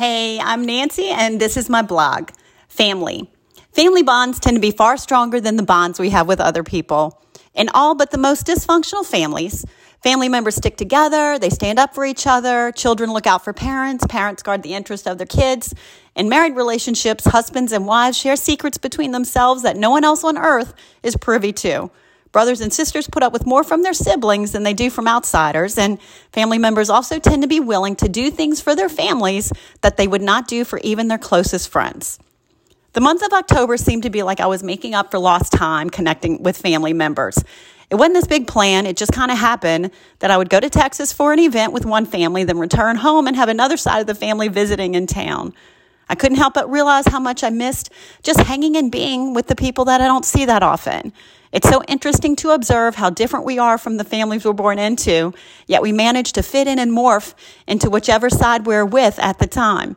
Hey, I'm Nancy, and this is my blog, Family. Family bonds tend to be far stronger than the bonds we have with other people. In all but the most dysfunctional families, family members stick together, they stand up for each other, children look out for parents, parents guard the interests of their kids. In married relationships, husbands and wives share secrets between themselves that no one else on earth is privy to. Brothers and sisters put up with more from their siblings than they do from outsiders, and family members also tend to be willing to do things for their families that they would not do for even their closest friends. The month of October seemed to be like I was making up for lost time connecting with family members. It wasn't this big plan, it just kind of happened that I would go to Texas for an event with one family, then return home and have another side of the family visiting in town. I couldn't help but realize how much I missed just hanging and being with the people that I don't see that often. It's so interesting to observe how different we are from the families we're born into, yet we manage to fit in and morph into whichever side we're with at the time.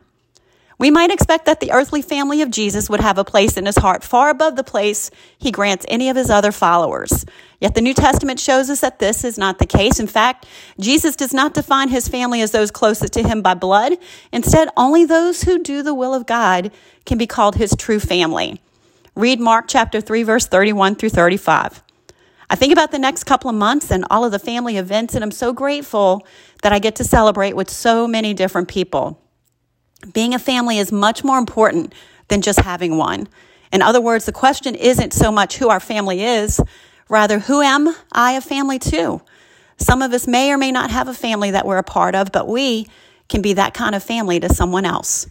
We might expect that the earthly family of Jesus would have a place in his heart far above the place he grants any of his other followers. Yet the New Testament shows us that this is not the case. In fact, Jesus does not define his family as those closest to him by blood. Instead, only those who do the will of God can be called his true family. Read Mark chapter 3, verse 31 through 35. I think about the next couple of months and all of the family events, and I'm so grateful that I get to celebrate with so many different people. Being a family is much more important than just having one. In other words, the question isn't so much who our family is, rather, who am I a family to? Some of us may or may not have a family that we're a part of, but we can be that kind of family to someone else.